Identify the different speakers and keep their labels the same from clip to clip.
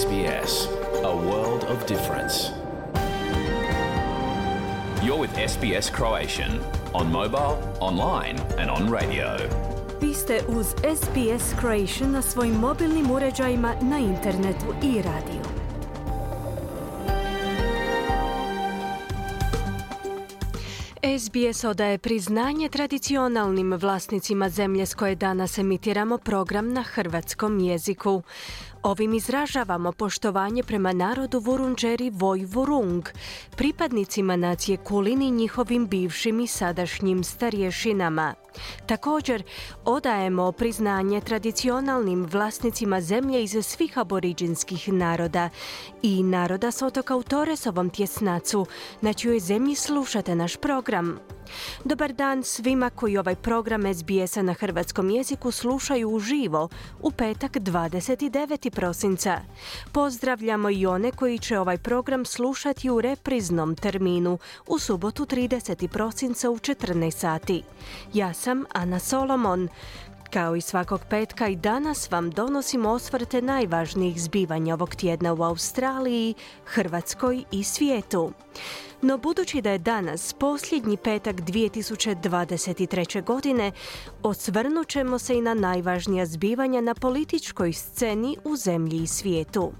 Speaker 1: SBS, a world of difference. You're with SBS Croatian on mobile, online and on radio.
Speaker 2: Vi ste uz SBS Croatian na svojim mobilnim uređajima na internetu i radiju. SBS odaje priznanje tradicionalnim vlasnicima zemlje s koje danas emitiramo program na hrvatskom jeziku. Ovim izražavamo poštovanje prema narodu Vurunđeri Voj Vurung, pripadnicima nacije Kulin i njihovim bivšim i sadašnjim starješinama. Također, odajemo priznanje tradicionalnim vlasnicima zemlje iz svih aboriđinskih naroda i naroda s otoka u Toresovom tjesnacu, na čijoj zemlji slušate naš program. Dobar dan svima koji ovaj program SBS-a na hrvatskom jeziku slušaju uživo u petak 29. prosinca. Pozdravljamo i one koji će ovaj program slušati u repriznom terminu u subotu 30. prosinca u 14 sati. Ja sam Ana Solomon. Kao i svakog petka i danas vam donosimo osvrte najvažnijih zbivanja ovog tjedna u Australiji, Hrvatskoj i svijetu. No budući da je danas posljednji petak 2023. godine, osvrnut ćemo se i na najvažnija zbivanja na političkoj sceni u zemlji i svijetu.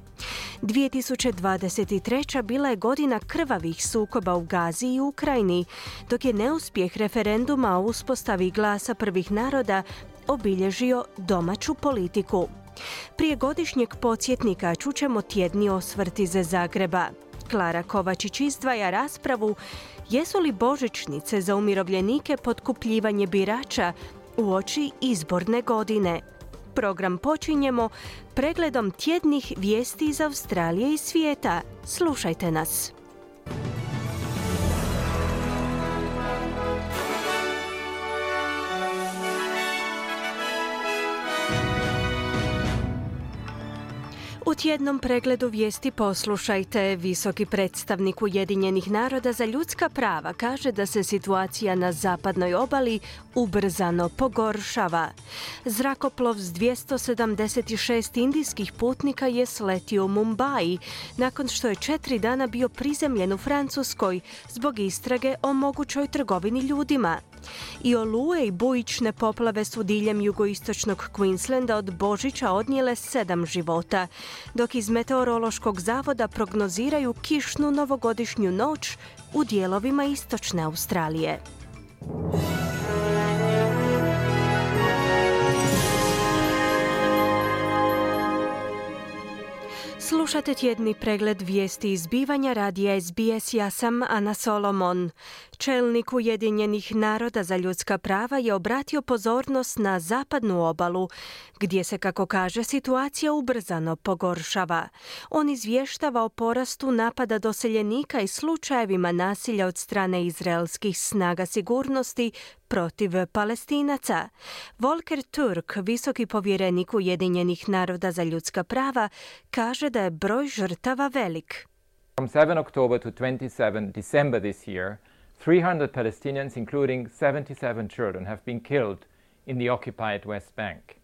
Speaker 2: 2023. bila je godina krvavih sukoba u Gazi i Ukrajini, dok je neuspjeh referenduma o uspostavi glasa prvih naroda obilježio domaću politiku. Prije godišnjeg podsjetnika čućemo tjedni osvrti za Zagreba. Klara Kovačić izdvaja raspravu jesu li božićnice za umirovljenike potkupljivanje birača u oči izborne godine. Program počinjemo pregledom tjednih vijesti iz Australije i svijeta. Slušajte nas. U tjednom pregledu vijesti poslušajte. Visoki predstavnik Ujedinjenih naroda za ljudska prava kaže da se situacija na zapadnoj obali ubrzano pogoršava. Zrakoplov s 276 indijskih putnika je sletio u Mumbai nakon što je četiri dana bio prizemljen u Francuskoj zbog istrage o mogućoj trgovini ljudima. I oluje i bujične poplave su diljem jugoistočnog Queenslanda od Božića odnijele sedam života, dok iz Meteorološkog zavoda prognoziraju kišnu novogodišnju noć u dijelovima istočne Australije. Slušate tjedni pregled vijesti izbivanja radija SBS. Ja sam Ana Solomon. Čelnik Ujedinjenih naroda za ljudska prava je obratio pozornost na zapadnu obalu, gdje se, kako kaže, situacija ubrzano pogoršava. On izvještava o porastu napada doseljenika i slučajevima nasilja od strane izraelskih snaga sigurnosti protiv palestinaca. Volker Turk, visoki povjerenik Ujedinjenih naroda za ljudska prava, kaže da je broj žrtava velik.
Speaker 3: From 7 October to 27 December this year, 300 Palestinians, including 77 children, have been killed in the occupied West Bank.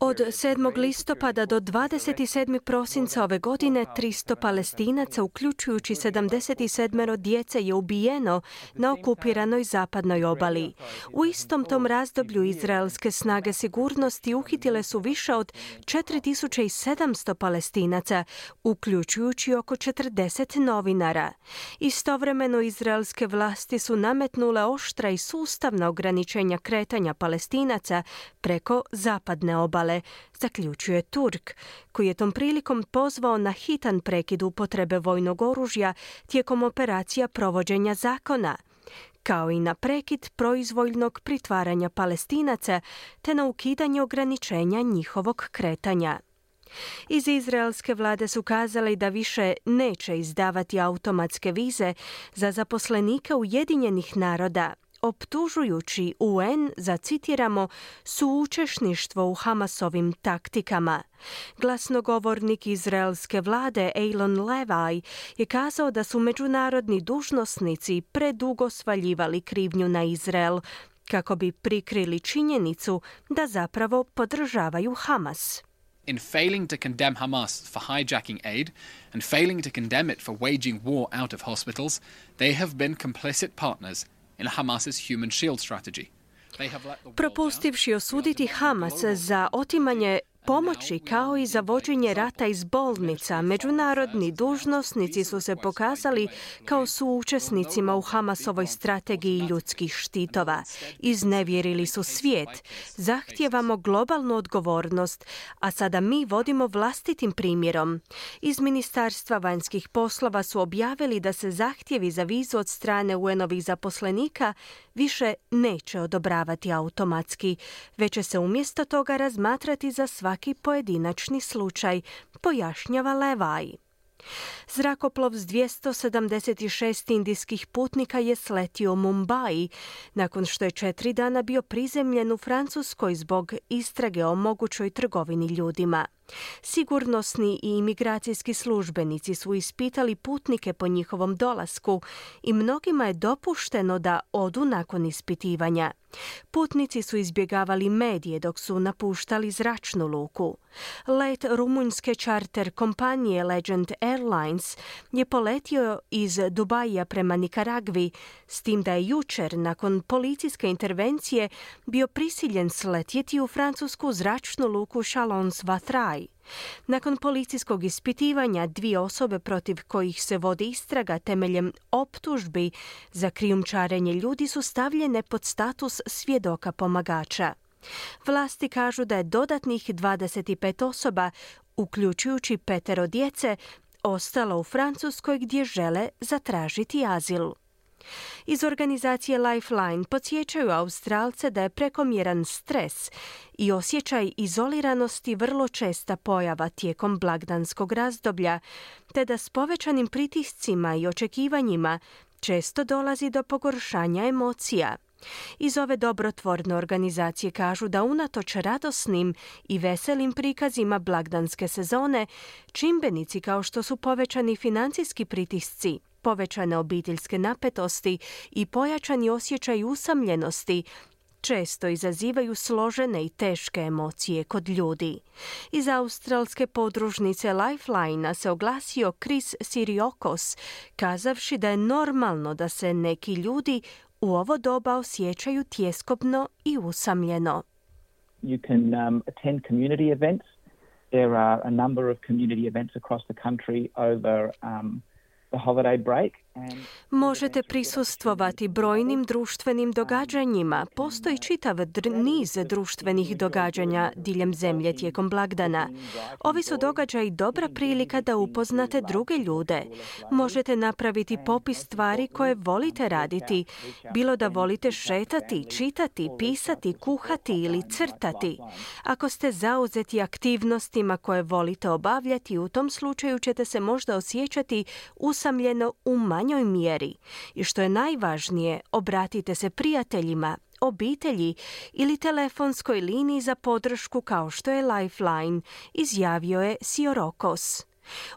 Speaker 2: Od 7. listopada do 27. prosinca ove godine 300 palestinaca, uključujući 77 djece, je ubijeno na okupiranoj zapadnoj obali. U istom tom razdoblju izraelske snage sigurnosti uhitile su više od 4700 palestinaca, uključujući oko 40 novinara. Istovremeno izraelske vlasti su nametnule oštra i sustavna ograničenja kretanja palestinaca preko zapadne zapadne obale, zaključuje Turk, koji je tom prilikom pozvao na hitan prekid upotrebe vojnog oružja tijekom operacija provođenja zakona kao i na prekid proizvoljnog pritvaranja palestinaca te na ukidanje ograničenja njihovog kretanja. Iz izraelske vlade su kazali da više neće izdavati automatske vize za zaposlenike Ujedinjenih naroda, optužujući UN za, citiramo, suučešništvo u Hamasovim taktikama. Glasnogovornik izraelske vlade Eilon Levi je kazao da su međunarodni dužnosnici predugo svaljivali krivnju na Izrael kako bi prikrili činjenicu da zapravo podržavaju Hamas.
Speaker 4: in failing to condemn Hamas for hijacking aid and failing to condemn it for waging war out of hospitals, they have been complicit partners in Hamas's human shield strategy.
Speaker 2: Propustivši osuditi Hamas za otimanje pomoći kao i za vođenje rata iz bolnica, međunarodni dužnosnici su se pokazali kao suučesnicima u Hamasovoj strategiji ljudskih štitova. Iznevjerili su svijet. Zahtijevamo globalnu odgovornost, a sada mi vodimo vlastitim primjerom. Iz Ministarstva vanjskih poslova su objavili da se zahtjevi za vizu od strane UN-ovih zaposlenika više neće odobravati automatski, već će se umjesto toga razmatrati za svaki pojedinačni slučaj, pojašnjava Levaj. Zrakoplov s 276 indijskih putnika je sletio u Mumbai, nakon što je četiri dana bio prizemljen u Francuskoj zbog istrage o mogućoj trgovini ljudima. Sigurnosni i imigracijski službenici su ispitali putnike po njihovom dolasku i mnogima je dopušteno da odu nakon ispitivanja. Putnici su izbjegavali medije dok su napuštali zračnu luku. Let rumunjske čarter kompanije Legend Airlines je poletio iz Dubaja prema Nikaragvi, s tim da je jučer, nakon policijske intervencije, bio prisiljen sletjeti u francusku zračnu luku Chalons-Vatrai. Nakon policijskog ispitivanja dvije osobe protiv kojih se vodi istraga temeljem optužbi za krijumčarenje ljudi su stavljene pod status svjedoka pomagača. Vlasti kažu da je dodatnih 25 osoba, uključujući petero djece, ostalo u Francuskoj gdje žele zatražiti azil. Iz organizacije Lifeline podsjećaju Australce da je prekomjeran stres i osjećaj izoliranosti vrlo česta pojava tijekom blagdanskog razdoblja, te da s povećanim pritiscima i očekivanjima često dolazi do pogoršanja emocija. Iz ove dobrotvorne organizacije kažu da unatoč radosnim i veselim prikazima blagdanske sezone, čimbenici kao što su povećani financijski pritisci, povećane obiteljske napetosti i pojačani osjećaj usamljenosti često izazivaju složene i teške emocije kod ljudi. Iz australske podružnice Lifeline se oglasio Chris Siriokos, kazavši da je normalno da se neki ljudi u ovo doba osjećaju tjeskobno i usamljeno.
Speaker 5: You can um, attend community events. There are a number of community events across the country over um, the holiday break.
Speaker 2: Možete prisustvovati brojnim društvenim događanjima. Postoji čitav niz društvenih događanja diljem zemlje tijekom blagdana. Ovi su događaji dobra prilika da upoznate druge ljude. Možete napraviti popis stvari koje volite raditi, bilo da volite šetati, čitati, pisati, kuhati ili crtati. Ako ste zauzeti aktivnostima koje volite obavljati, u tom slučaju ćete se možda osjećati usamljeno u manjoj mjeri i što je najvažnije, obratite se prijateljima, obitelji ili telefonskoj liniji za podršku kao što je Lifeline, izjavio je Siorokos.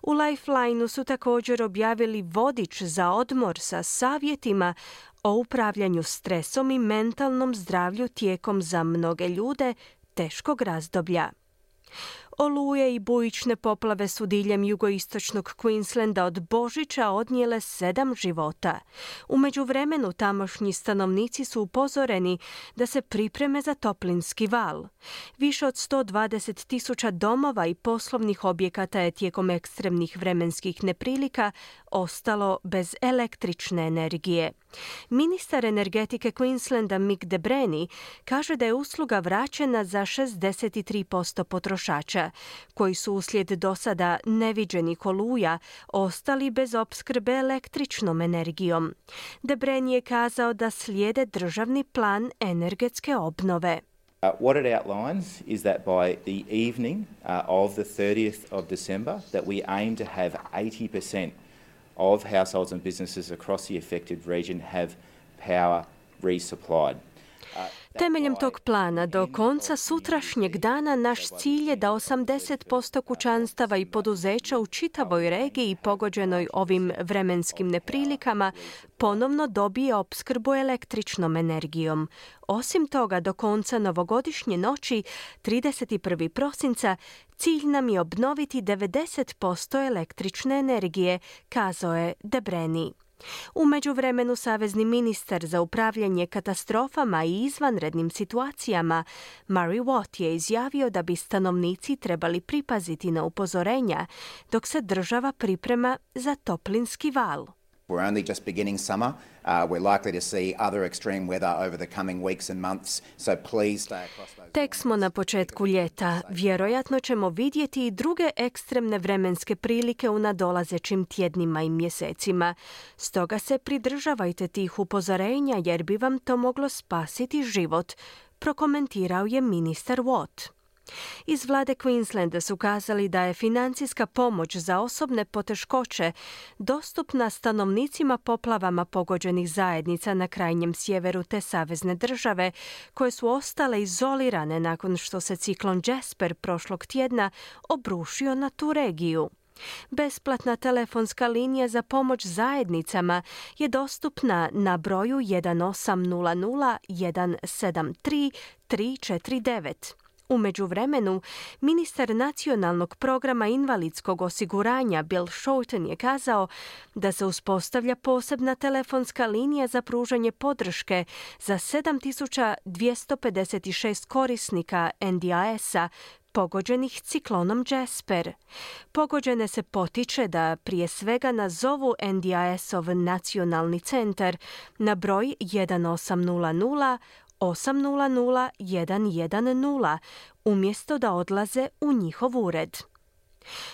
Speaker 2: U Lifelineu su također objavili vodič za odmor sa savjetima o upravljanju stresom i mentalnom zdravlju tijekom za mnoge ljude teškog razdoblja. Oluje i bujične poplave su diljem jugoistočnog Queenslanda od Božića odnijele sedam života. U međuvremenu tamošnji stanovnici su upozoreni da se pripreme za toplinski val. Više od 120 tisuća domova i poslovnih objekata je tijekom ekstremnih vremenskih neprilika ostalo bez električne energije. Ministar energetike Queenslanda Mick DeBreni kaže da je usluga vraćena za 63% potrošača, koji su uslijed do sada neviđenih oluja ostali bez opskrbe električnom energijom. DeBreni je kazao da slijede državni plan energetske obnove.
Speaker 6: Uh, what it outlines is that by the evening uh, of the 30th of December that we aim to have 80% of households and businesses across the affected region have power resupplied.
Speaker 2: Temeljem tog plana do konca sutrašnjeg dana naš cilj je da 80% kućanstava i poduzeća u čitavoj regiji pogođenoj ovim vremenskim neprilikama ponovno dobije opskrbu električnom energijom. Osim toga, do konca novogodišnje noći, 31. prosinca, cilj nam je obnoviti 90% električne energije, kazao je Debreni. U međuvremenu savezni ministar za upravljanje katastrofama i izvanrednim situacijama Murray Watt je izjavio da bi stanovnici trebali pripaziti na upozorenja dok se država priprema za toplinski val.
Speaker 7: We're only just beginning summer. Uh, we're likely to see other extreme weather over the coming weeks and months, so please stay across those...
Speaker 2: Tek smo na početku ljeta. Vjerojatno ćemo vidjeti i druge ekstremne vremenske prilike u nadolazećim tjednima i mjesecima. Stoga se pridržavajte tih upozorenja jer bi vam to moglo spasiti život, prokomentirao je ministar Watt. Iz vlade Queenslanda su kazali da je financijska pomoć za osobne poteškoće dostupna stanovnicima poplavama pogođenih zajednica na krajnjem sjeveru te savezne države, koje su ostale izolirane nakon što se ciklon Jasper prošlog tjedna obrušio na tu regiju. Besplatna telefonska linija za pomoć zajednicama je dostupna na broju 1800 173 349. U međuvremenu, ministar nacionalnog programa invalidskog osiguranja Bill Shorten je kazao da se uspostavlja posebna telefonska linija za pružanje podrške za 7256 korisnika NDIS-a pogođenih ciklonom Jasper. Pogođene se potiče da prije svega nazovu NDIS-ov nacionalni centar na broj 1800 800 110 umjesto da odlaze u njihov ured.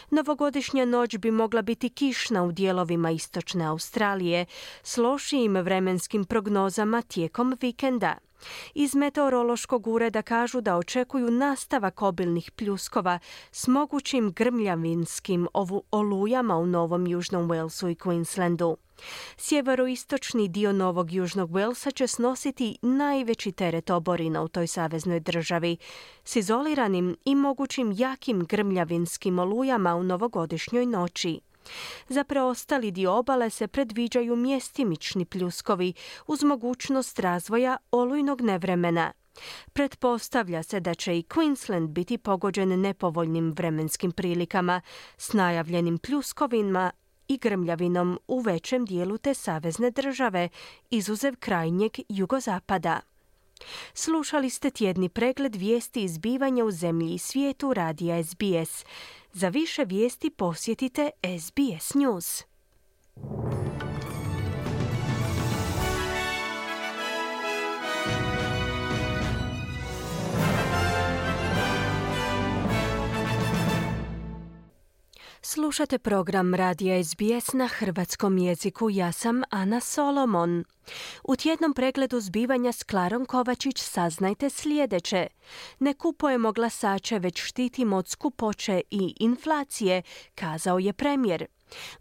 Speaker 2: Novogodišnja noć bi mogla biti kišna u dijelovima istočne Australije s lošijim vremenskim prognozama tijekom vikenda. Iz meteorološkog ureda kažu da očekuju nastavak obilnih pljuskova s mogućim grmljavinskim olujama u Novom Južnom Walesu i Queenslandu. Sjeveroistočni dio Novog Južnog Walesa će snositi najveći teret oborina u toj saveznoj državi, s izoliranim i mogućim jakim grmljavinskim olujama u novogodišnjoj noći. Za preostali dio obale se predviđaju mjestimični pljuskovi uz mogućnost razvoja olujnog nevremena. Pretpostavlja se da će i Queensland biti pogođen nepovoljnim vremenskim prilikama s najavljenim pljuskovima i grmljavinom u većem dijelu te savezne države, izuzev krajnjeg jugozapada. Slušali ste tjedni pregled vijesti izbivanja u zemlji i svijetu radija SBS. Za više vijesti posjetite SBS News. Slušate program Radija SBS na hrvatskom jeziku. Ja sam Ana Solomon. U tjednom pregledu zbivanja s Klarom Kovačić saznajte sljedeće. Ne kupujemo glasače, već štitimo od skupoće i inflacije, kazao je premijer.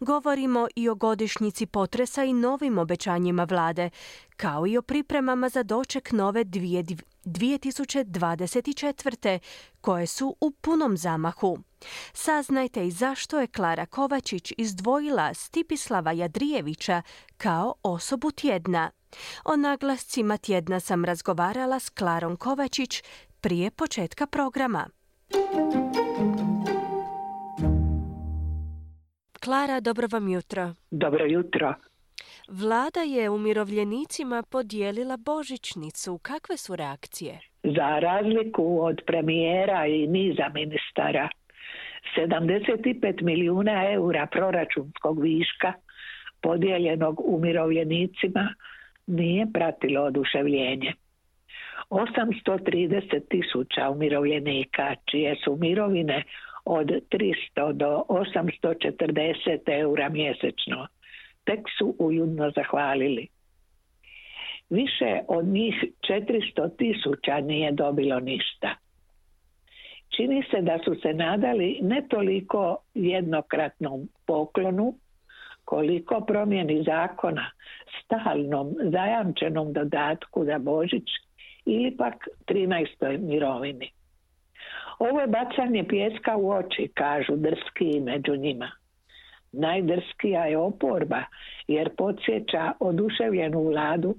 Speaker 2: Govorimo i o godišnjici potresa i novim obećanjima vlade, kao i o pripremama za doček nove 2024. koje su u punom zamahu. Saznajte i zašto je Klara Kovačić izdvojila Stipislava Jadrijevića kao osobu tjedna. O naglascima tjedna sam razgovarala s Klarom Kovačić prije početka programa. Klara, dobro vam jutro.
Speaker 8: Dobro jutro.
Speaker 2: Vlada je umirovljenicima podijelila božićnicu. Kakve su reakcije?
Speaker 8: Za razliku od premijera i niza ministara, 75 milijuna eura proračunskog viška podijeljenog umirovljenicima nije pratilo oduševljenje. 830 tisuća umirovljenika čije su mirovine od 300 do 840 eura mjesečno tek su ujudno zahvalili. Više od njih 400 tisuća nije dobilo ništa. Čini se da su se nadali ne toliko jednokratnom poklonu koliko promjeni zakona stalnom zajamčenom dodatku za Božić ili pak 13. mirovini. Ovo je bacanje pjeska u oči, kažu drski među njima. Najdrskija je oporba jer podsjeća oduševljenu vladu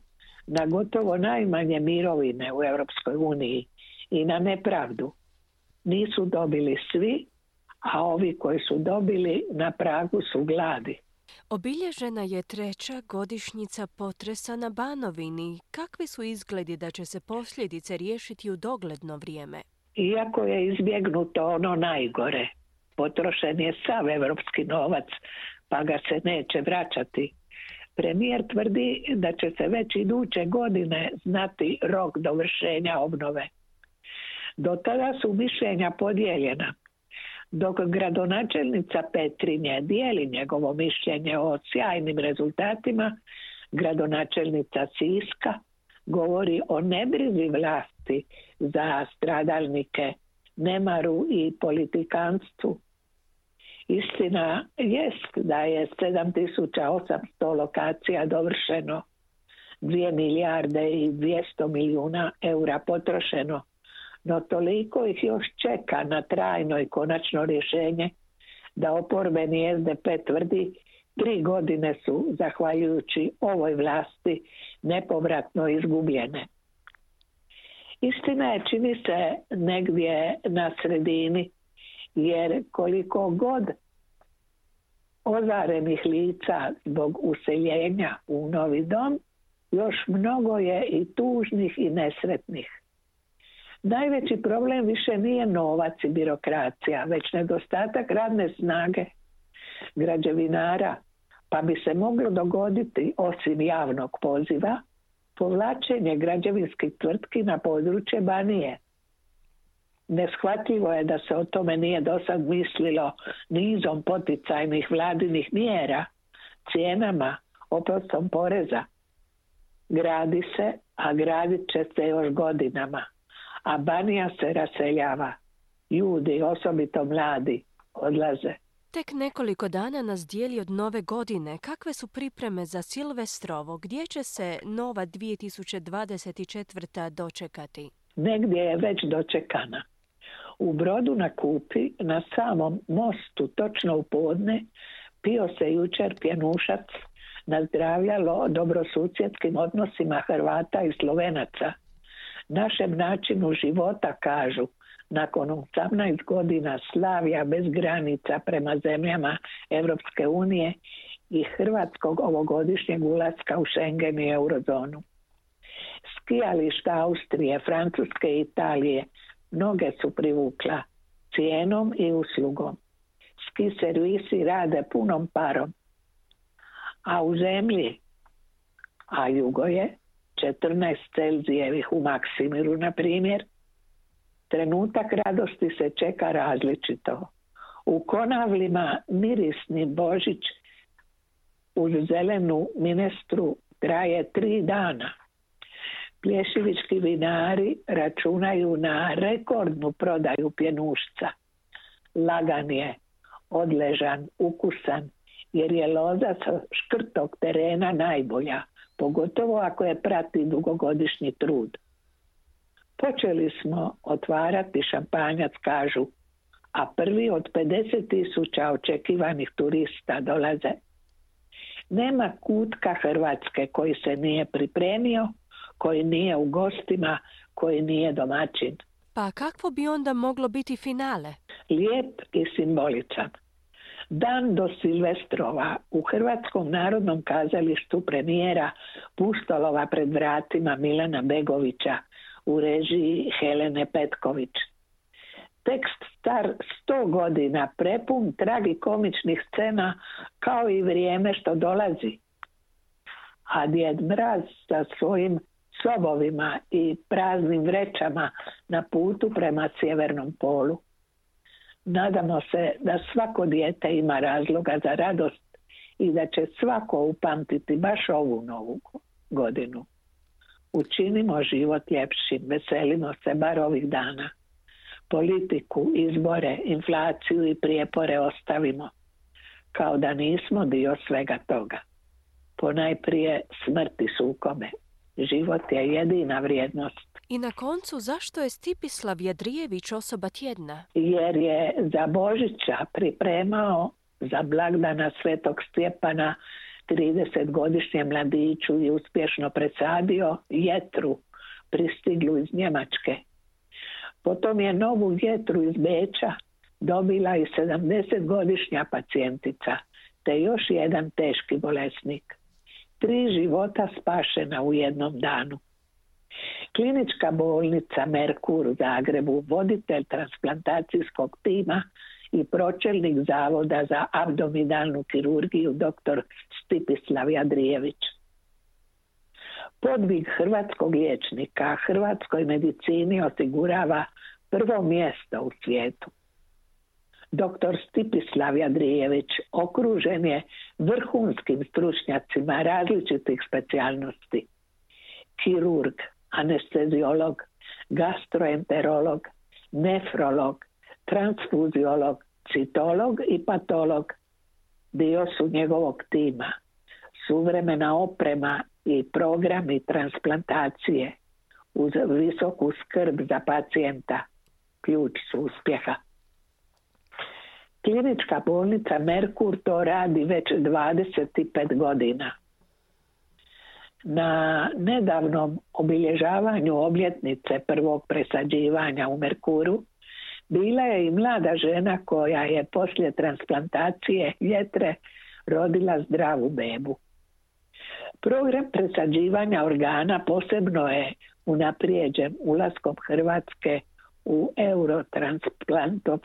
Speaker 8: na gotovo najmanje mirovine u Europskoj uniji i na nepravdu. Nisu dobili svi, a ovi koji su dobili na pragu su gladi.
Speaker 2: Obilježena je treća godišnjica potresa na Banovini. Kakvi su izgledi da će se posljedice riješiti u dogledno vrijeme?
Speaker 8: Iako je izbjegnuto ono najgore, potrošen je sav evropski novac, pa ga se neće vraćati. Premijer tvrdi da će se već iduće godine znati rok dovršenja obnove. Do tada su mišljenja podijeljena. Dok gradonačelnica Petrinje dijeli njegovo mišljenje o sjajnim rezultatima, gradonačelnica Siska govori o nebrizi vlasti za stradalnike, nemaru i politikanstvu. Istina jest da je 7800 lokacija dovršeno, 2 milijarde i 200 milijuna eura potrošeno, no toliko ih još čeka na trajno i konačno rješenje da oporbeni SDP tvrdi tri godine su, zahvaljujući ovoj vlasti, nepovratno izgubljene. Istina je, čini se, negdje na sredini, jer koliko god ozarenih lica zbog useljenja u novi dom, još mnogo je i tužnih i nesretnih. Najveći problem više nije novac i birokracija, već nedostatak radne snage građevinara, pa bi se moglo dogoditi, osim javnog poziva, povlačenje građevinskih tvrtki na područje Banije. Neshvatljivo je da se o tome nije do sad mislilo nizom poticajnih vladinih mjera, cijenama, oprostom poreza. Gradi se, a gradit će se još godinama, a Banija se raseljava. Ljudi, osobito mladi, odlaze.
Speaker 2: Tek nekoliko dana nas dijeli od nove godine. Kakve su pripreme za Silvestrovo? Gdje će se nova 2024. dočekati?
Speaker 8: Negdje je već dočekana. U brodu na Kupi, na samom mostu, točno u podne, pio se jučer pjenušac, nazdravljalo dobrosusjedskim odnosima Hrvata i Slovenaca. Našem načinu života, kažu, nakon 18 godina slavija bez granica prema zemljama Europske unije i Hrvatskog ovogodišnjeg ulaska u Schengen i eurozonu. Skijališta Austrije, Francuske i Italije mnoge su privukla cijenom i uslugom. Ski servisi rade punom parom. A u zemlji, a jugo je 14 Celzijevih u Maksimiru, na primjer, trenutak radosti se čeka različito. U konavlima mirisni Božić uz zelenu minestru traje tri dana. Plješivički vinari računaju na rekordnu prodaju pjenušca. Lagan je, odležan, ukusan, jer je loza sa škrtog terena najbolja, pogotovo ako je prati dugogodišnji trud. Počeli smo otvarati šampanjac, kažu, a prvi od 50 tisuća očekivanih turista dolaze. Nema kutka Hrvatske koji se nije pripremio, koji nije u gostima, koji nije domaćin.
Speaker 2: Pa kakvo bi onda moglo biti finale?
Speaker 8: Lijep i simboličan. Dan do Silvestrova u Hrvatskom narodnom kazalištu premijera Pustolova pred vratima Milana Begovića u režiji Helene Petković. Tekst star sto godina, prepun tragikomičnih scena kao i vrijeme što dolazi. A djed Mraz sa svojim sobovima i praznim vrećama na putu prema sjevernom polu. Nadamo se da svako dijete ima razloga za radost i da će svako upamtiti baš ovu novu godinu. Učinimo život ljepšim, veselimo se bar ovih dana. Politiku, izbore, inflaciju i prijepore ostavimo. kao da nismo dio svega toga. Ponajprije smrti sukome. Život je jedina vrijednost.
Speaker 2: I na koncu, zašto je Stipislav Jadrijević osoba tjedna?
Speaker 8: Jer je za Božića pripremao za blagdana Svetog Stjepana 30-godišnjem mladiću i uspješno presadio jetru pristiglu iz Njemačke. Potom je novu vjetru iz Beča dobila i 70-godišnja pacijentica, te još jedan teški bolesnik. Tri života spašena u jednom danu. Klinička bolnica Merkur u Zagrebu, voditelj transplantacijskog tima i pročelnik Zavoda za abdominalnu kirurgiju dr. Stipislav Jadrijević. Podvig hrvatskog liječnika hrvatskoj medicini osigurava prvo mjesto u svijetu. Dr. Stipislav Jadrijević okružen je vrhunskim stručnjacima različitih specijalnosti. Kirurg, anesteziolog, gastroenterolog, nefrolog, transfuziolog, citolog i patolog dio su njegovog tima. Suvremena oprema i programi transplantacije uz visoku skrb za pacijenta ključ su uspjeha. Klinička bolnica Merkur to radi već 25 godina. Na nedavnom obilježavanju obljetnice prvog presađivanja u Merkuru bila je i mlada žena koja je poslije transplantacije jetre rodila zdravu bebu. Program presađivanja organa posebno je unaprijeđen ulaskom Hrvatske u eurotransplantov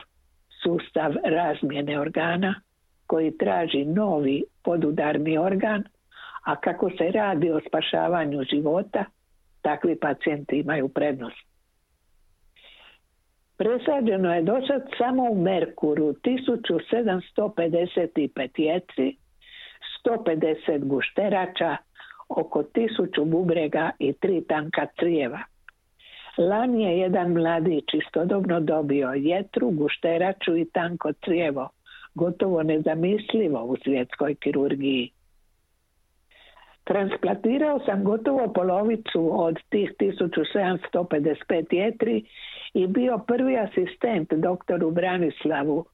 Speaker 8: sustav razmjene organa koji traži novi podudarni organ, a kako se radi o spašavanju života, takvi pacijenti imaju prednost. Presađeno je dosad samo u Merkuru 1755 jetri, 150 gušterača, oko 1000 bubrega i tri tanka crijeva. Lani je jedan mladić istodobno dobio jetru, gušteraču i tanko crijevo, gotovo nezamislivo u svjetskoj kirurgiji. Transplantirao sam gotovo polovicu od tih 1755 jetri i bio prvi asistent doktoru Branislavu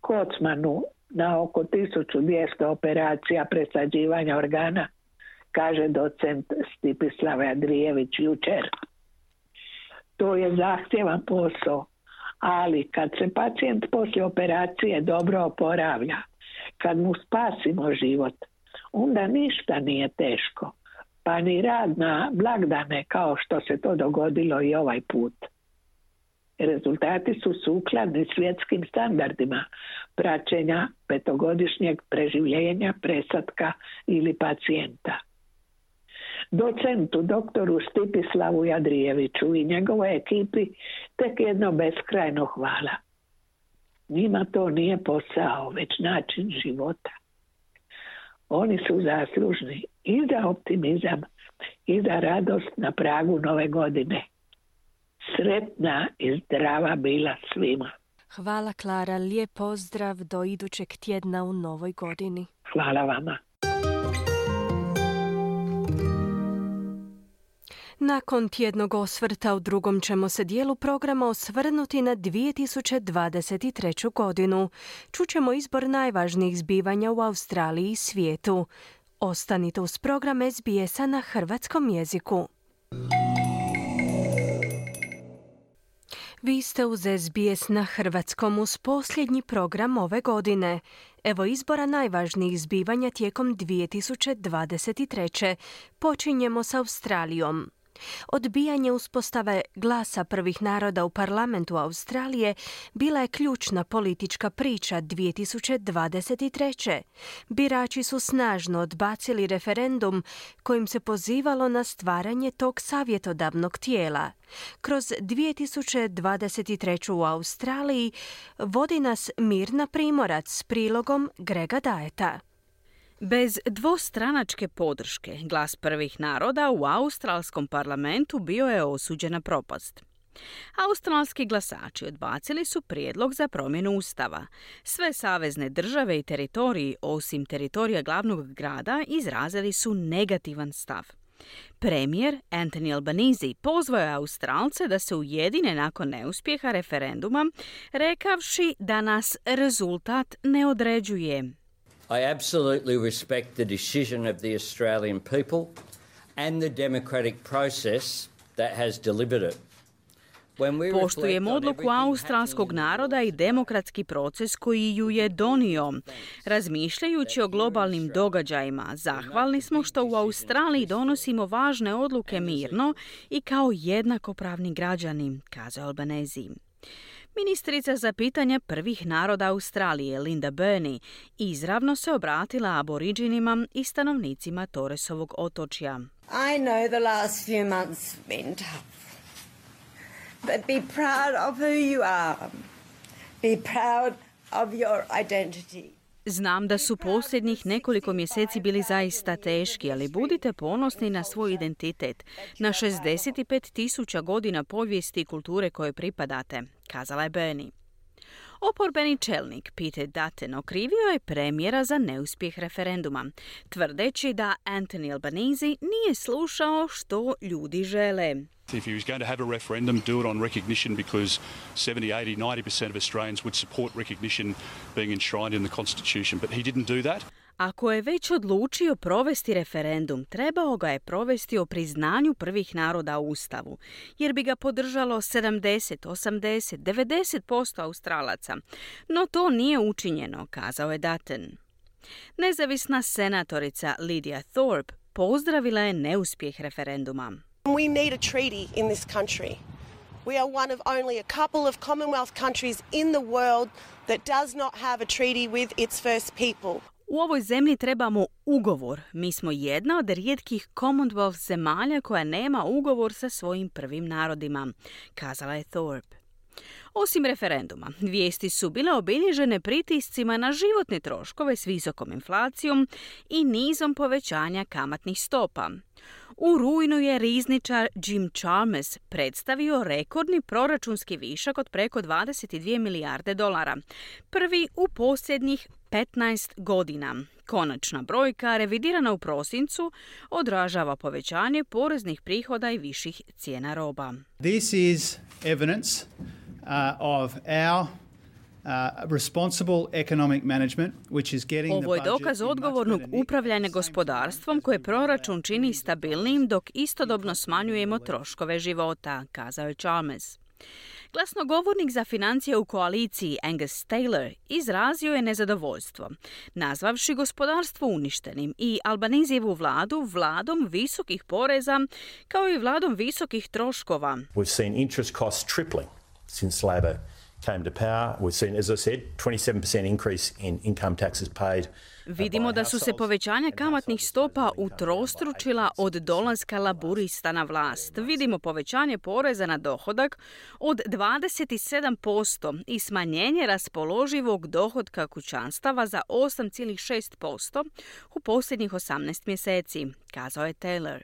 Speaker 8: Kocmanu na oko 1200 operacija presađivanja organa, kaže docent Stipislav Adrijević jučer. To je zahtjevan posao, ali kad se pacijent poslije operacije dobro oporavlja, kad mu spasimo život, onda ništa nije teško, pa ni rad na blagdane kao što se to dogodilo i ovaj put. Rezultati su sukladni svjetskim standardima praćenja petogodišnjeg preživljenja, presatka ili pacijenta. Docentu doktoru Stipislavu Jadrijeviću i njegovoj ekipi tek jedno beskrajno hvala. Njima to nije posao, već način života. Oni su zaslužni i za optimizam i za radost na pragu nove godine. Sretna i zdrava bila svima.
Speaker 2: Hvala Klara, lijep pozdrav do idućeg tjedna u novoj godini.
Speaker 8: Hvala vama.
Speaker 2: Nakon tjednog osvrta u drugom ćemo se dijelu programa osvrnuti na 2023. godinu. Čućemo izbor najvažnijih zbivanja u Australiji i svijetu. Ostanite uz program SBS-a na hrvatskom jeziku. Vi ste uz SBS na hrvatskom uz posljednji program ove godine. Evo izbora najvažnijih zbivanja tijekom 2023. Počinjemo s Australijom. Odbijanje uspostave glasa prvih naroda u parlamentu Australije bila je ključna politička priča 2023. Birači su snažno odbacili referendum kojim se pozivalo na stvaranje tog savjetodavnog tijela. Kroz 2023. u Australiji vodi nas Mirna Primorac s prilogom Grega Dajeta.
Speaker 9: Bez dvostranačke podrške glas prvih naroda u australskom parlamentu bio je osuđen na propast. Australski glasači odbacili su prijedlog za promjenu ustava. Sve savezne države i teritoriji, osim teritorija glavnog grada, izrazili su negativan stav. Premijer Anthony Albanese pozvao je Australce da se ujedine nakon neuspjeha referenduma, rekavši da nas rezultat ne određuje.
Speaker 10: I absolutely respect the decision of the Australian people and the democratic process that has delivered it.
Speaker 9: Poštujem odluku australskog naroda i demokratski proces koji ju je donio. Razmišljajući o globalnim događajima, zahvalni smo što u Australiji donosimo važne odluke mirno i kao jednakopravni građani, kazao Albanezi. Ministrica za pitanja prvih naroda Australije, Linda Burney, izravno se obratila aboriđinima i stanovnicima Torresovog otočja.
Speaker 11: I know the last few months been tough. But be proud of who you are. Be proud of your identity.
Speaker 9: Znam da su posljednjih nekoliko mjeseci bili zaista teški, ali budite ponosni na svoj identitet, na 65 tisuća godina povijesti i kulture koje pripadate, kazala je Bernie. Oporbeni čelnik Peter Dutton okrivio je premijera za neuspjeh referenduma, tvrdeći da Anthony Albanese nije slušao što ljudi žele.
Speaker 12: If he was going to have a referendum, do it on recognition because 70, 80, 90% of Australians would support recognition being enshrined in the Constitution, but he didn't do that.
Speaker 9: Ako je već odlučio provesti referendum, trebao ga je provesti o priznanju prvih naroda u Ustavu, jer bi ga podržalo 70, 80, 90% Australaca. No to nije učinjeno, kazao je Dutton. Nezavisna senatorica Lydia Thorpe pozdravila je neuspjeh referenduma.
Speaker 13: We need a treaty in this country. We are one of only a couple of Commonwealth countries in the world that does not have a treaty with its first people.
Speaker 9: U ovoj zemlji trebamo ugovor. Mi smo jedna od rijetkih Commonwealth zemalja koja nema ugovor sa svojim prvim narodima, kazala je Thorpe. Osim referenduma, vijesti su bile obilježene pritiscima na životne troškove s visokom inflacijom i nizom povećanja kamatnih stopa. U rujnu je rizničar Jim Chalmers predstavio rekordni proračunski višak od preko 22 milijarde dolara, prvi u posljednjih 15 godina. Konačna brojka, revidirana u prosincu, odražava povećanje poreznih prihoda i viših cijena roba.
Speaker 14: This is evidence uh, of our
Speaker 9: ovo je dokaz odgovornog upravljanja gospodarstvom koje proračun čini stabilnim dok istodobno smanjujemo troškove života, kazao je Chalmers. Glasnogovornik za financije u koaliciji Angus Taylor izrazio je nezadovoljstvo, nazvavši gospodarstvo uništenim i Albanizijevu vladu vladom visokih poreza kao i vladom visokih troškova.
Speaker 15: We've seen interest costs tripling since Labor came to power. We've seen, as I said, 27% increase in income taxes paid.
Speaker 9: Uh, Vidimo da su se povećanja kamatnih stopa utrostručila od dolaska laburista na vlast. Vidimo povećanje poreza na dohodak od 27% i smanjenje raspoloživog dohodka kućanstava za 8,6% u posljednjih 18 mjeseci, kazao je Taylor.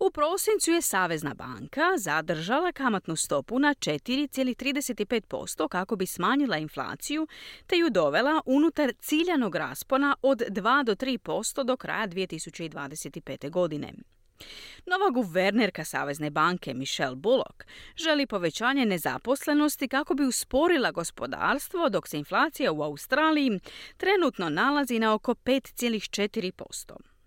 Speaker 9: U prosincu je Savezna banka zadržala kamatnu stopu na 4,35% kako bi smanjila inflaciju te ju dovela unutar ciljanog raspona od 2 do 3% do kraja 2025. godine. Nova guvernerka Savezne banke Michelle Bullock želi povećanje nezaposlenosti kako bi usporila gospodarstvo dok se inflacija u Australiji trenutno nalazi na oko 5,4%.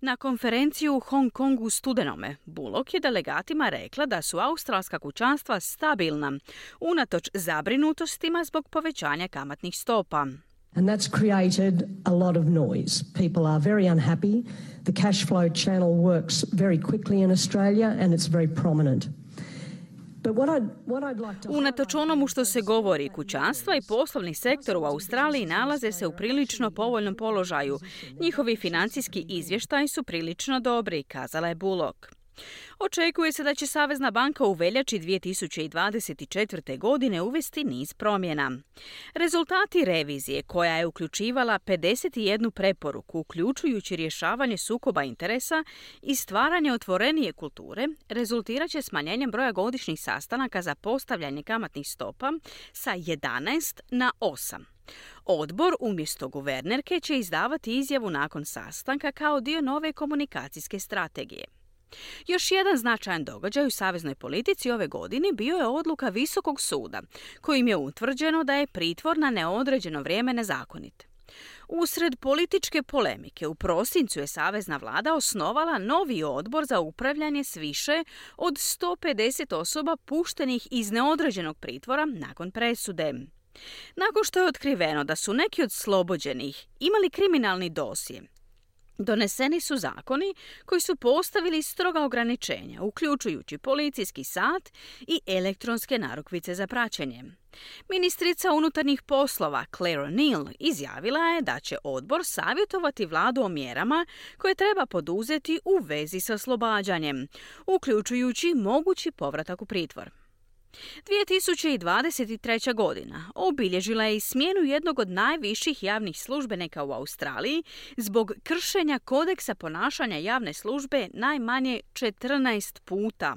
Speaker 9: Na konferenciju u Hong Kongu studenome, Bullock je delegatima rekla da su australska kućanstva stabilna, unatoč zabrinutostima zbog povećanja kamatnih stopa.
Speaker 16: And that's created a lot of noise. People are very unhappy. The cash flow channel works very quickly in Australia and it's very prominent.
Speaker 9: Unatoč onomu što se govori, kućanstva i poslovni sektor u Australiji nalaze se u prilično povoljnom položaju. Njihovi financijski izvještaji su prilično dobri, kazala je Bullock. Očekuje se da će Savezna banka u veljači 2024. godine uvesti niz promjena. Rezultati revizije, koja je uključivala 51 preporuku, uključujući rješavanje sukoba interesa i stvaranje otvorenije kulture, rezultirat će smanjenjem broja godišnjih sastanaka za postavljanje kamatnih stopa sa 11 na 8. Odbor umjesto guvernerke će izdavati izjavu nakon sastanka kao dio nove komunikacijske strategije. Još jedan značajan događaj u saveznoj politici ove godine bio je odluka Visokog suda, kojim je utvrđeno da je pritvor na neodređeno vrijeme nezakonit. Usred političke polemike u prosincu je Savezna vlada osnovala novi odbor za upravljanje s više od 150 osoba puštenih iz neodređenog pritvora nakon presude. Nakon što je otkriveno da su neki od slobođenih imali kriminalni dosje, Doneseni su zakoni koji su postavili stroga ograničenja, uključujući policijski sat i elektronske narukvice za praćenje. Ministrica unutarnjih poslova Claire O'Neill izjavila je da će odbor savjetovati vladu o mjerama koje treba poduzeti u vezi sa oslobađanjem, uključujući mogući povratak u pritvor. 2023. godina obilježila je i smjenu jednog od najviših javnih službenika u Australiji zbog kršenja kodeksa ponašanja javne službe najmanje 14 puta.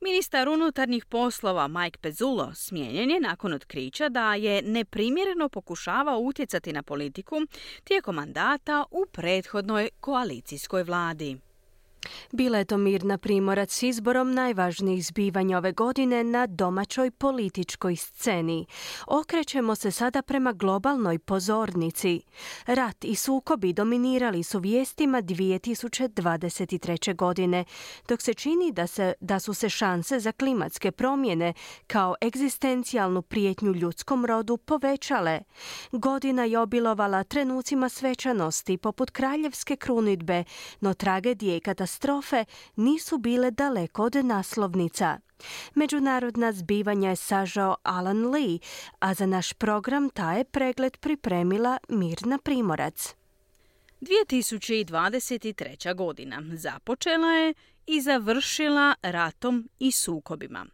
Speaker 9: Ministar unutarnjih poslova Mike Pezzulo smijenjen je nakon otkrića da je neprimjereno pokušavao utjecati na politiku tijekom mandata u prethodnoj koalicijskoj vladi.
Speaker 2: Bila je to Mirna Primorac s izborom najvažnijih zbivanja ove godine na domaćoj političkoj sceni. Okrećemo se sada prema globalnoj pozornici. Rat i sukobi dominirali su vijestima 2023. godine, dok se čini da, se, da su se šanse za klimatske promjene kao egzistencijalnu prijetnju ljudskom rodu povećale. Godina je obilovala trenucima svečanosti poput kraljevske krunidbe, no tragedije i katastrofe katastrofe nisu bile daleko od naslovnica. Međunarodna zbivanja je sažao Alan Lee, a za naš program taj je pregled pripremila Mirna Primorac.
Speaker 9: 2023. godina započela je i završila ratom i sukobima.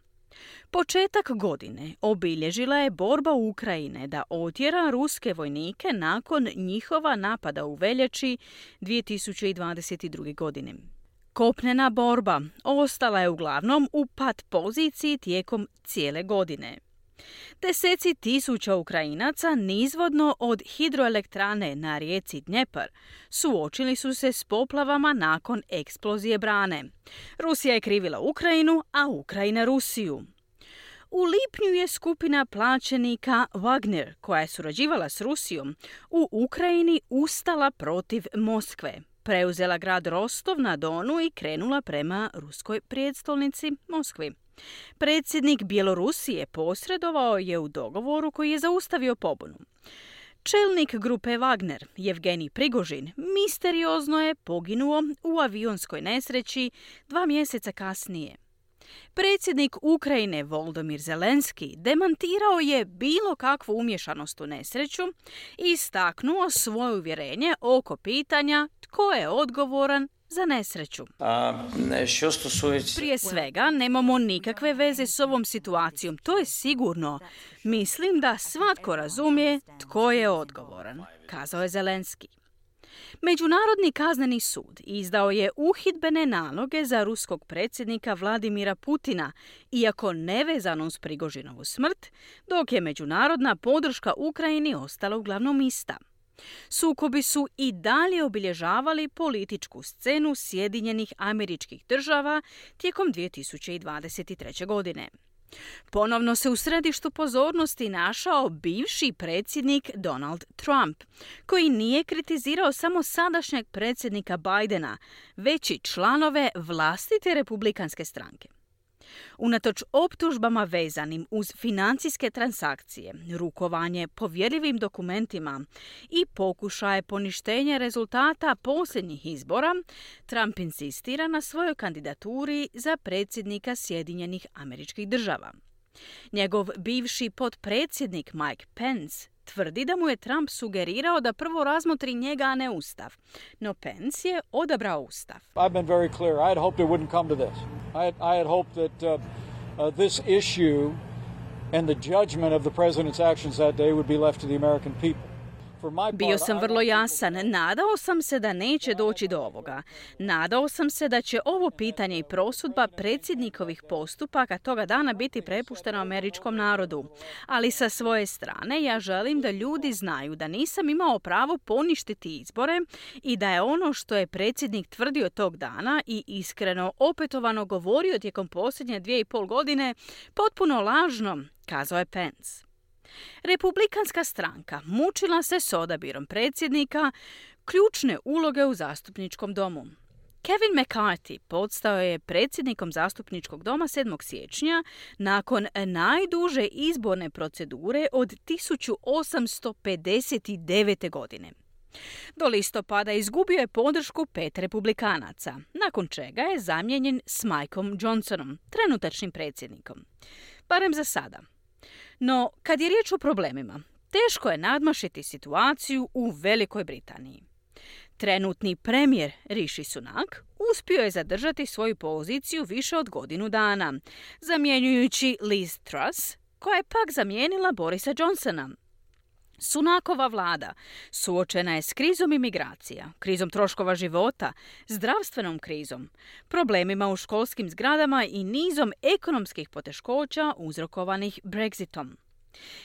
Speaker 9: Početak godine obilježila je borba Ukrajine da otjera ruske vojnike nakon njihova napada u veljači 2022. godine. Kopnena borba ostala je uglavnom u pat poziciji tijekom cijele godine. Deseci tisuća Ukrajinaca nizvodno od hidroelektrane na rijeci Dnjepar suočili su se s poplavama nakon eksplozije brane. Rusija je krivila Ukrajinu, a Ukrajina Rusiju. U lipnju je skupina plaćenika Wagner, koja je surađivala s Rusijom, u Ukrajini ustala protiv Moskve preuzela grad Rostov na Donu i krenula prema ruskoj prijestolnici Moskvi. Predsjednik Bjelorusije posredovao je u dogovoru koji je zaustavio pobunu. Čelnik grupe Wagner, Evgenij Prigožin, misteriozno je poginuo u avionskoj nesreći dva mjeseca kasnije. Predsjednik Ukrajine Voldomir Zelenski demantirao je bilo kakvu umješanost u nesreću i istaknuo svoje uvjerenje oko pitanja tko je odgovoran za nesreću. Prije svega, nemamo nikakve veze s ovom situacijom, to je sigurno. Mislim da svatko razumije tko je odgovoran, kazao je Zelenski. Međunarodni kazneni sud izdao je uhidbene naloge za ruskog predsjednika Vladimira Putina, iako nevezano uz Prigožinovu smrt, dok je međunarodna podrška Ukrajini ostala uglavnom ista. Sukobi su i dalje obilježavali političku scenu Sjedinjenih američkih država tijekom 2023. godine. Ponovno se u središtu pozornosti našao bivši predsjednik Donald Trump, koji nije kritizirao samo sadašnjeg predsjednika Bidena, već i članove vlastite republikanske stranke. Unatoč optužbama vezanim uz financijske transakcije, rukovanje povjerljivim dokumentima i pokušaje poništenja rezultata posljednjih izbora, Trump insistira na svojoj kandidaturi za predsjednika Sjedinjenih američkih država. Njegov bivši potpredsjednik Mike Pence tvrdi da mu je Trump sugerirao da prvo razmotri njega, a ne ustav. No Pence je odabrao ustav.
Speaker 17: I've been very clear. I had hoped it wouldn't come to this. I had, I had hoped that uh, uh, this issue and the judgment of the president's actions that day would be left to the American people.
Speaker 9: Bio sam vrlo jasan. Nadao sam se da neće doći do ovoga. Nadao sam se da će ovo pitanje i prosudba predsjednikovih postupaka toga dana biti prepušteno američkom narodu. Ali sa svoje strane ja želim da ljudi znaju da nisam imao pravo poništiti izbore i da je ono što je predsjednik tvrdio tog dana i iskreno opetovano govorio tijekom posljednje dvije i pol godine potpuno lažno, kazao je Pence. Republikanska stranka mučila se s odabirom predsjednika ključne uloge u zastupničkom domu. Kevin McCarthy podstao je predsjednikom zastupničkog doma 7. siječnja nakon najduže izborne procedure od 1859. godine. Do listopada izgubio je podršku pet republikanaca, nakon čega je zamijenjen s Mikeom Johnsonom, trenutačnim predsjednikom. Barem za sada. No, kad je riječ o problemima, teško je nadmašiti situaciju u Velikoj Britaniji. Trenutni premijer Rishi Sunak uspio je zadržati svoju poziciju više od godinu dana, zamjenjujući Liz Truss, koja je pak zamijenila Borisa Johnsona. Sunakova vlada suočena je s krizom imigracija, krizom troškova života, zdravstvenom krizom, problemima u školskim zgradama i nizom ekonomskih poteškoća uzrokovanih Brexitom.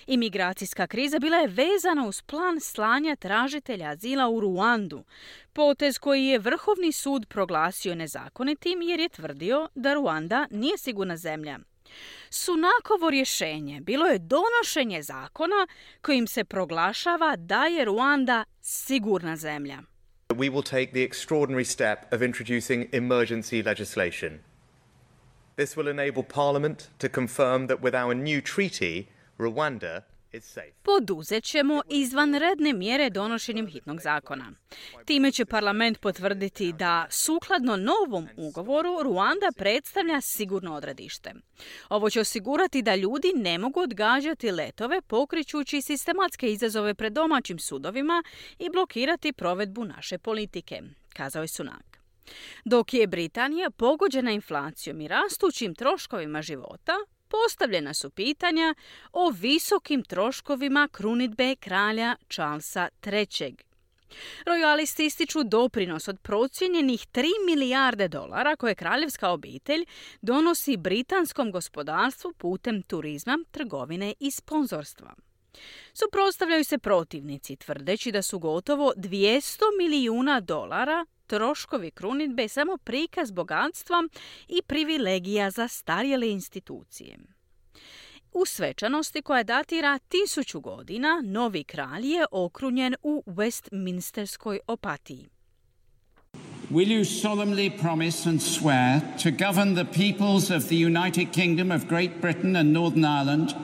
Speaker 9: Imigracijska kriza bila je vezana uz plan slanja tražitelja azila u Ruandu, potez koji je Vrhovni sud proglasio nezakonitim jer je tvrdio da Ruanda nije sigurna zemlja. Sunakovo rješenje bilo je donošenje zakona kojim se proglašava da je Ruanda sigurna zemlja.
Speaker 18: We will take the extraordinary step of introducing emergency legislation. This will enable Parliament to confirm that with our new treaty, Rwanda
Speaker 9: Poduzet ćemo izvanredne mjere donošenjem hitnog zakona. Time će parlament potvrditi da sukladno novom ugovoru Ruanda predstavlja sigurno odredište. Ovo će osigurati da ljudi ne mogu odgađati letove pokričući sistematske izazove pred domaćim sudovima i blokirati provedbu naše politike, kazao je Sunak. Dok je Britanija pogođena inflacijom i rastućim troškovima života, postavljena su pitanja o visokim troškovima krunitbe kralja Charlesa III. Rojalisti ističu doprinos od procijenjenih 3 milijarde dolara koje kraljevska obitelj donosi britanskom gospodarstvu putem turizma, trgovine i sponzorstva. Suprotstavljaju se protivnici tvrdeći da su gotovo 200 milijuna dolara troškovi krunitbe samo prikaz bogatstva i privilegija za starjele institucije. U svečanosti koja datira tisuću godina, novi kralj je okrunjen u Westminsterskoj opatiji.
Speaker 19: Will you solemnly promise and swear to govern the peoples of the United Kingdom of Great Britain and Northern Ireland,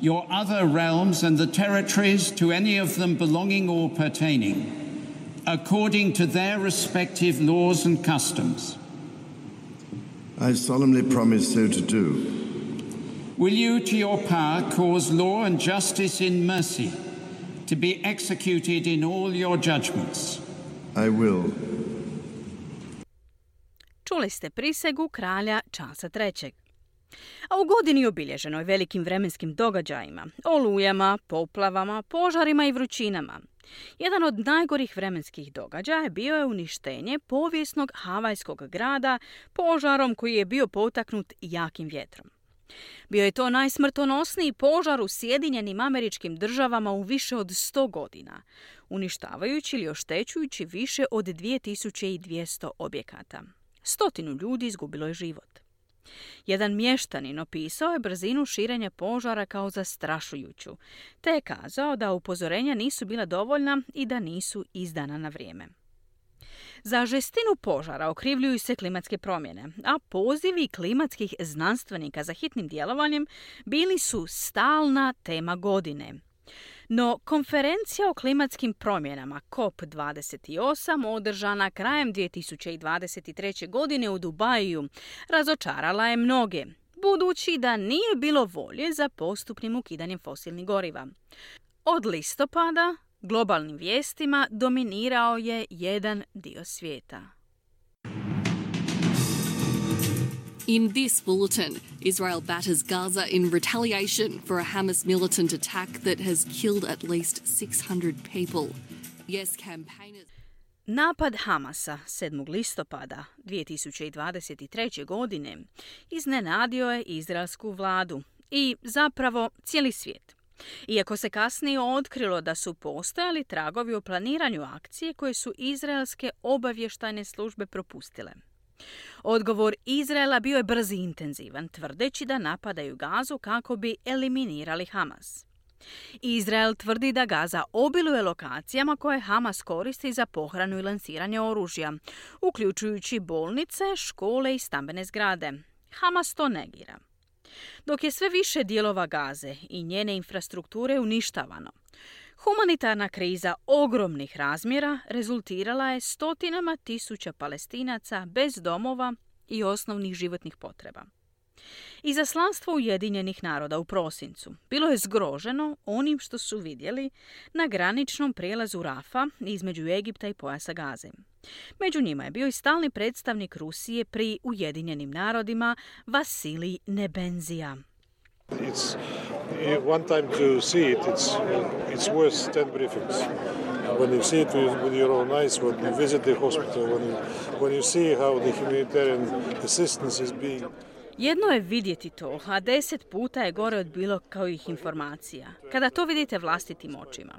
Speaker 19: your other realms and the territories to any of them belonging or pertaining, according to their respective laws and customs.
Speaker 20: I solemnly promise so to do.
Speaker 19: Will you, to your power, cause law and justice in mercy to be executed in all your judgments?
Speaker 20: I will.
Speaker 9: Čuli ste prisegu kralja Charlesa III. A u godini obilježenoj velikim vremenskim događajima, olujama, poplavama, požarima i vrućinama – jedan od najgorih vremenskih događaja bio je uništenje povijesnog havajskog grada požarom koji je bio potaknut jakim vjetrom. Bio je to najsmrtonosniji požar u Sjedinjenim američkim državama u više od 100 godina, uništavajući ili oštećujući više od 2200 objekata. Stotinu ljudi izgubilo je život. Jedan mještanin opisao je brzinu širenja požara kao zastrašujuću, te je kazao da upozorenja nisu bila dovoljna i da nisu izdana na vrijeme. Za žestinu požara okrivljuju se klimatske promjene, a pozivi klimatskih znanstvenika za hitnim djelovanjem bili su stalna tema godine. No, konferencija o klimatskim promjenama COP28 održana krajem 2023. godine u Dubaju razočarala je mnoge, budući da nije bilo volje za postupnim ukidanjem fosilnih goriva. Od listopada globalnim vijestima dominirao je jedan dio svijeta.
Speaker 21: In this bulletin, Israel batters Gaza in retaliation for a Hamas militant attack that has killed at least 600 people. Yes, campaigners.
Speaker 9: Napad Hamasa 7. listopada 2023. godine iznenadio je izraelsku vladu i zapravo cijeli svijet. Iako se kasnije otkrilo da su postojali tragovi o planiranju akcije koje su izraelske obavještajne službe propustile. Odgovor Izraela bio je brz i intenzivan, tvrdeći da napadaju Gazu kako bi eliminirali Hamas. Izrael tvrdi da Gaza obiluje lokacijama koje Hamas koristi za pohranu i lansiranje oružja, uključujući bolnice, škole i stambene zgrade. Hamas to negira. Dok je sve više dijelova Gaze i njene infrastrukture uništavano, Humanitarna kriza ogromnih razmjera rezultirala je stotinama tisuća palestinaca bez domova i osnovnih životnih potreba. Izaslanstvo Ujedinjenih naroda u prosincu bilo je zgroženo onim što su vidjeli na graničnom prijelazu Rafa između Egipta i pojasa Gaze. Među njima je bio i stalni predstavnik Rusije pri Ujedinjenim narodima Vasilij Nebenzija.
Speaker 22: It's one time to see it, it's, it's worth 10 briefings. When you see it with, with your own eyes, when you visit the hospital, when you, when you see how the humanitarian assistance is being
Speaker 9: Jedno je vidjeti to, a deset puta je gore od bilo kojih informacija. Kada to vidite vlastitim očima,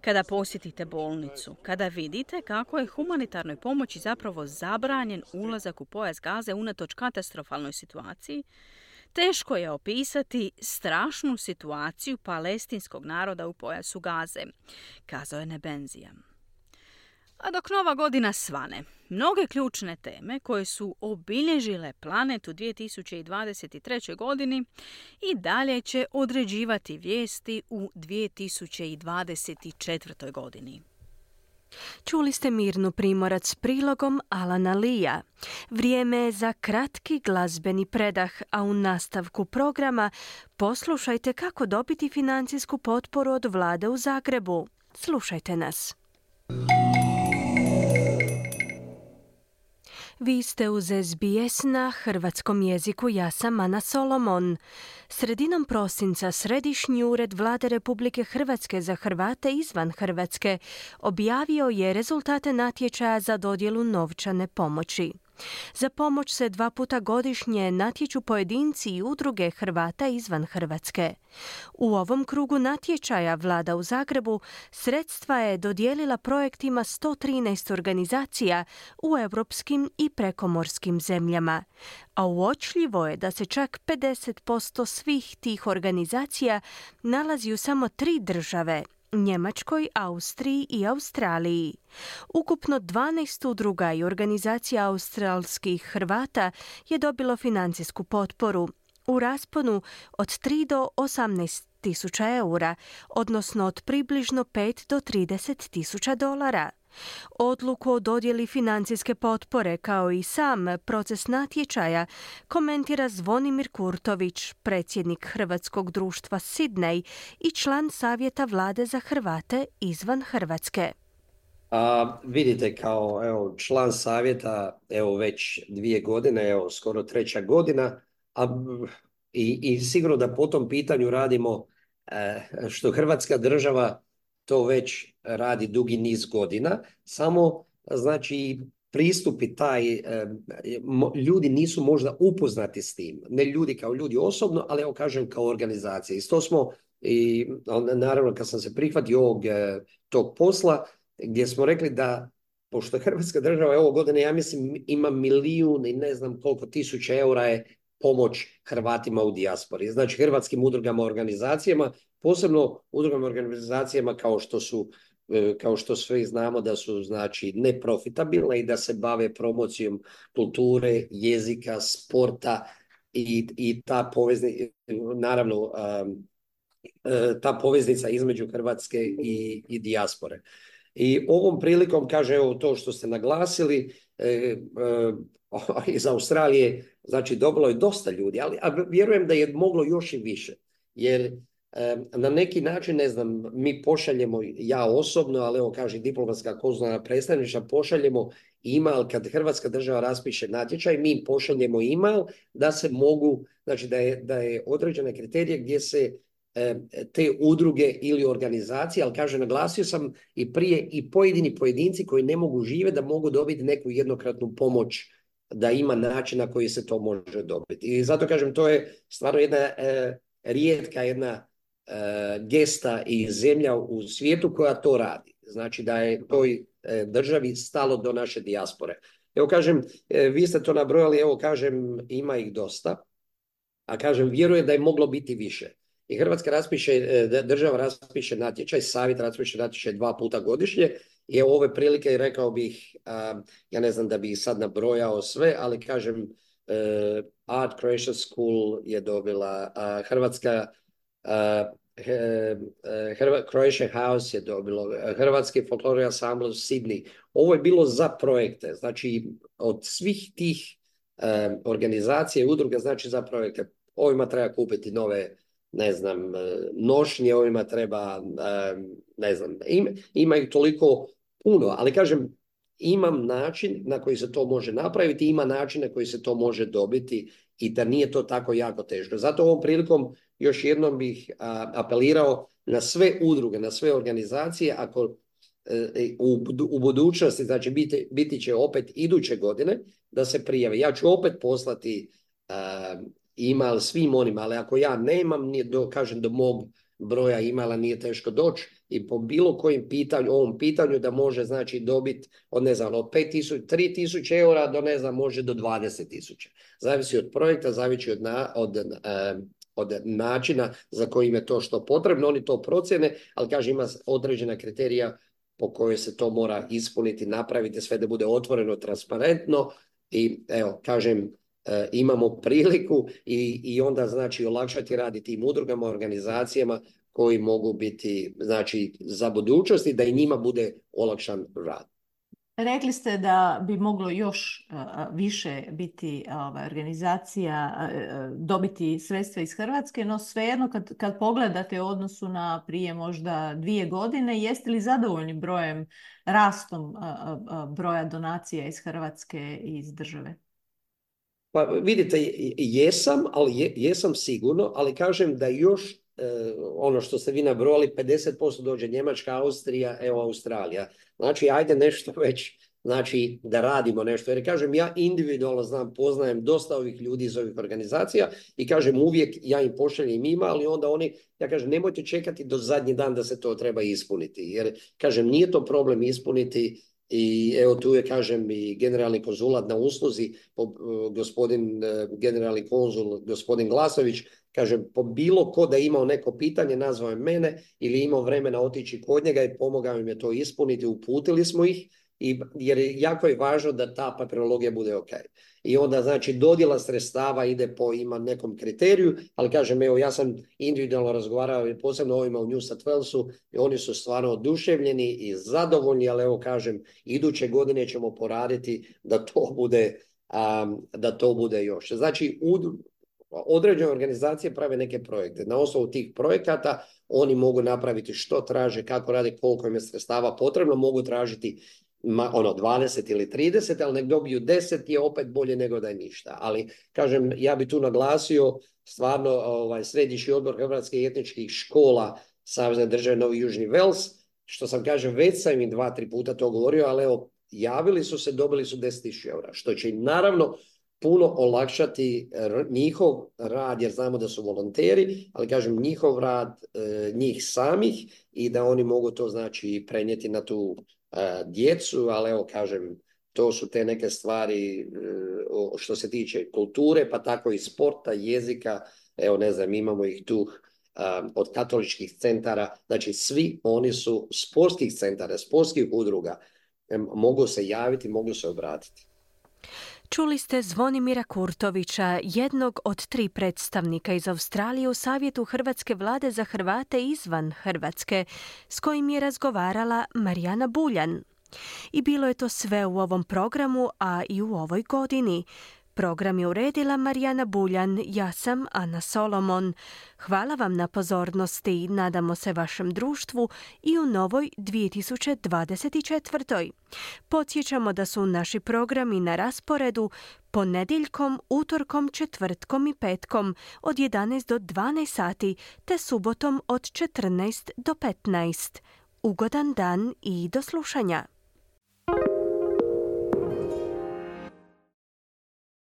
Speaker 9: kada posjetite bolnicu, kada vidite kako je humanitarnoj pomoći zapravo zabranjen ulazak u pojas gaze unatoč katastrofalnoj situaciji, Teško je opisati strašnu situaciju palestinskog naroda u pojasu Gaze, kazao je Nebenzija. A dok nova godina svane, mnoge ključne teme koje su obilježile planet u 2023. godini i dalje će određivati vijesti u 2024. godini.
Speaker 2: Čuli ste Mirnu Primorac s prilogom Alana Lija. Vrijeme je za kratki glazbeni predah, a u nastavku programa poslušajte kako dobiti financijsku potporu od vlade u Zagrebu. Slušajte nas. Vi ste uz SBS na hrvatskom jeziku, ja sam Ana Solomon. Sredinom prosinca Središnji ured Vlade Republike Hrvatske za Hrvate izvan Hrvatske objavio je rezultate natječaja za dodjelu novčane pomoći. Za pomoć se dva puta godišnje natječu pojedinci i udruge Hrvata izvan Hrvatske. U ovom krugu natječaja vlada u Zagrebu sredstva je dodijelila projektima 113 organizacija u europskim i prekomorskim zemljama. A uočljivo je da se čak 50% svih tih organizacija nalazi u samo tri države Njemačkoj, Austriji i Australiji. Ukupno 12 udruga i organizacija australskih Hrvata je dobilo financijsku potporu u rasponu od 3 do 18 tisuća eura, odnosno od približno 5 do 30 tisuća dolara. Odluku o dodjeli financijske potpore kao i sam proces natječaja komentira Zvonimir Kurtović, predsjednik Hrvatskog društva Sidney i član Savjeta vlade za Hrvate izvan Hrvatske.
Speaker 23: A, vidite kao evo, član savjeta evo već dvije godine, evo skoro treća godina, a, i, i sigurno da po tom pitanju radimo e, što Hrvatska država to već radi dugi niz godina, samo znači pristupi taj, ljudi nisu možda upoznati s tim, ne ljudi kao ljudi osobno, ali evo kažem kao organizacija. I to smo, i naravno kad sam se prihvatio ovog e, tog posla, gdje smo rekli da pošto Hrvatska država ovo godine, ja mislim, ima milijun i ne znam koliko tisuća eura je pomoć Hrvatima u dijaspori. Znači hrvatskim udrugama, organizacijama, posebno udrugama, organizacijama kao što su e, kao što sve znamo da su znači neprofitabilne i da se bave promocijom kulture, jezika, sporta i, i ta poveznica, naravno e, ta poveznica između Hrvatske i, i dijaspore. I ovom prilikom, kaže evo to što ste naglasili, e, iz Australije, znači dobilo je dosta ljudi, ali a vjerujem da je moglo još i više. Jer na neki način, ne znam, mi pošaljemo, ja osobno, ali evo kaže diplomatska konzularna predstavništva, pošaljemo email kad Hrvatska država raspiše natječaj, mi pošaljemo email da se mogu, znači da je, da je određene kriterije gdje se te udruge ili organizacije, ali kaže, naglasio sam i prije i pojedini pojedinci koji ne mogu žive da mogu dobiti neku jednokratnu pomoć da ima način na koji se to može dobiti. I zato kažem, to je stvarno jedna e, rijetka jedna gesta i zemlja u svijetu koja to radi. Znači da je toj e, državi stalo do naše dijaspore. Evo kažem, e, vi ste to nabrojali, evo kažem, ima ih dosta, a kažem, vjerujem da je moglo biti više. I Hrvatska raspiše, e, država raspiše natječaj, savjet raspiše natječaj dva puta godišnje i evo ove prilike rekao bih, ja ne znam da bih sad nabrojao sve, ali kažem, e, Art Croatia School je dobila, Hrvatska Croatia House je dobilo, Hrvatski folklorni ansambl u Sydney. Ovo je bilo za projekte, znači od svih tih organizacija i udruga, znači za projekte. Ovima treba kupiti nove ne znam, e, nošnje ovima treba, e, ne znam, ima, ih toliko puno, ali kažem, imam način na koji se to može napraviti, ima način na koji se to može dobiti i da nije to tako jako teško. Zato ovom prilikom još jednom bih apelirao na sve udruge, na sve organizacije, ako e, u, u budućnosti, znači biti, biti će opet iduće godine, da se prijave. Ja ću opet poslati email svim onima, ali ako ja nemam, nije do, kažem do mog broja imala nije teško doći i po bilo kojem pitanju, ovom pitanju da može znači dobiti od ne znam od 5000, 3000 eura do ne znam može do 20.000. Zavisi od projekta, zavisi od, na, od, od načina za kojim je to što potrebno, oni to procjene, ali kaže ima određena kriterija po kojoj se to mora ispuniti, napraviti sve da bude otvoreno, transparentno i evo, kažem, E, imamo priliku i, i onda znači olakšati radi tim udrugama, organizacijama koji mogu biti znači za budućnost i da i njima bude olakšan rad.
Speaker 24: Rekli ste da bi moglo još e, više biti ovaj, organizacija e, dobiti sredstva iz Hrvatske, no svejedno kad, kad pogledate u odnosu na prije možda dvije godine, jeste li zadovoljni brojem, rastom broja donacija iz Hrvatske i iz države?
Speaker 23: Pa vidite, jesam, ali jesam sigurno, ali kažem da još e, ono što ste vi nabrojali, 50% dođe Njemačka, Austrija, evo Australija. Znači, ajde nešto već, znači da radimo nešto. Jer kažem, ja individualno znam, poznajem dosta ovih ljudi iz ovih organizacija i kažem uvijek ja im pošaljem ima, ali onda oni, ja kažem, nemojte čekati do zadnji dan da se to treba ispuniti. Jer, kažem, nije to problem ispuniti i evo tu je, kažem, i generalni konzulat na usluzi, gospodin e, generalni konzul, gospodin Glasović, kažem, po bilo ko da imao neko pitanje, nazvao je mene ili imao vremena otići kod njega i pomogao im je to ispuniti, uputili smo ih, i, jer jako je važno da ta papirologija bude ok. I onda znači dodjela sredstava ide po ima nekom kriteriju, ali kažem evo ja sam individualno razgovarao posebno ovima u New South i oni su stvarno oduševljeni i zadovoljni, ali evo kažem iduće godine ćemo poraditi da to bude, da to bude još. Znači određene organizacije prave neke projekte. Na osnovu tih projekata oni mogu napraviti što traže, kako rade, koliko im je sredstava potrebno, mogu tražiti ono 20 ili 30, ali nek dobiju 10 je opet bolje nego da je ništa. Ali kažem, ja bi tu naglasio stvarno ovaj, središnji odbor hrvatskih etničkih škola Savezne države Novi Južni Vels, što sam kažem, već sam im dva, tri puta to govorio, ali evo, javili su se, dobili su 10.000 eura, što će im naravno puno olakšati njihov rad, jer znamo da su volonteri, ali kažem njihov rad e, njih samih i da oni mogu to znači prenijeti na tu djecu, ali evo kažem, to su te neke stvari što se tiče kulture, pa tako i sporta, jezika, evo ne znam, imamo ih tu od katoličkih centara, znači svi oni su sportskih centara, sportskih udruga, mogu se javiti, mogu se obratiti.
Speaker 2: Čuli ste Zvonimira Kurtovića, jednog od tri predstavnika iz Australije u Savjetu Hrvatske vlade za Hrvate izvan Hrvatske, s kojim je razgovarala Marijana Buljan. I bilo je to sve u ovom programu, a i u ovoj godini. Program je uredila Marijana Buljan, ja sam Ana Solomon. Hvala vam na pozornosti nadamo se vašem društvu i u novoj 2024. Podsjećamo da su naši programi na rasporedu ponedjeljkom, utorkom, četvrtkom i petkom od 11 do 12 sati te subotom od 14 do 15. Ugodan dan i do slušanja.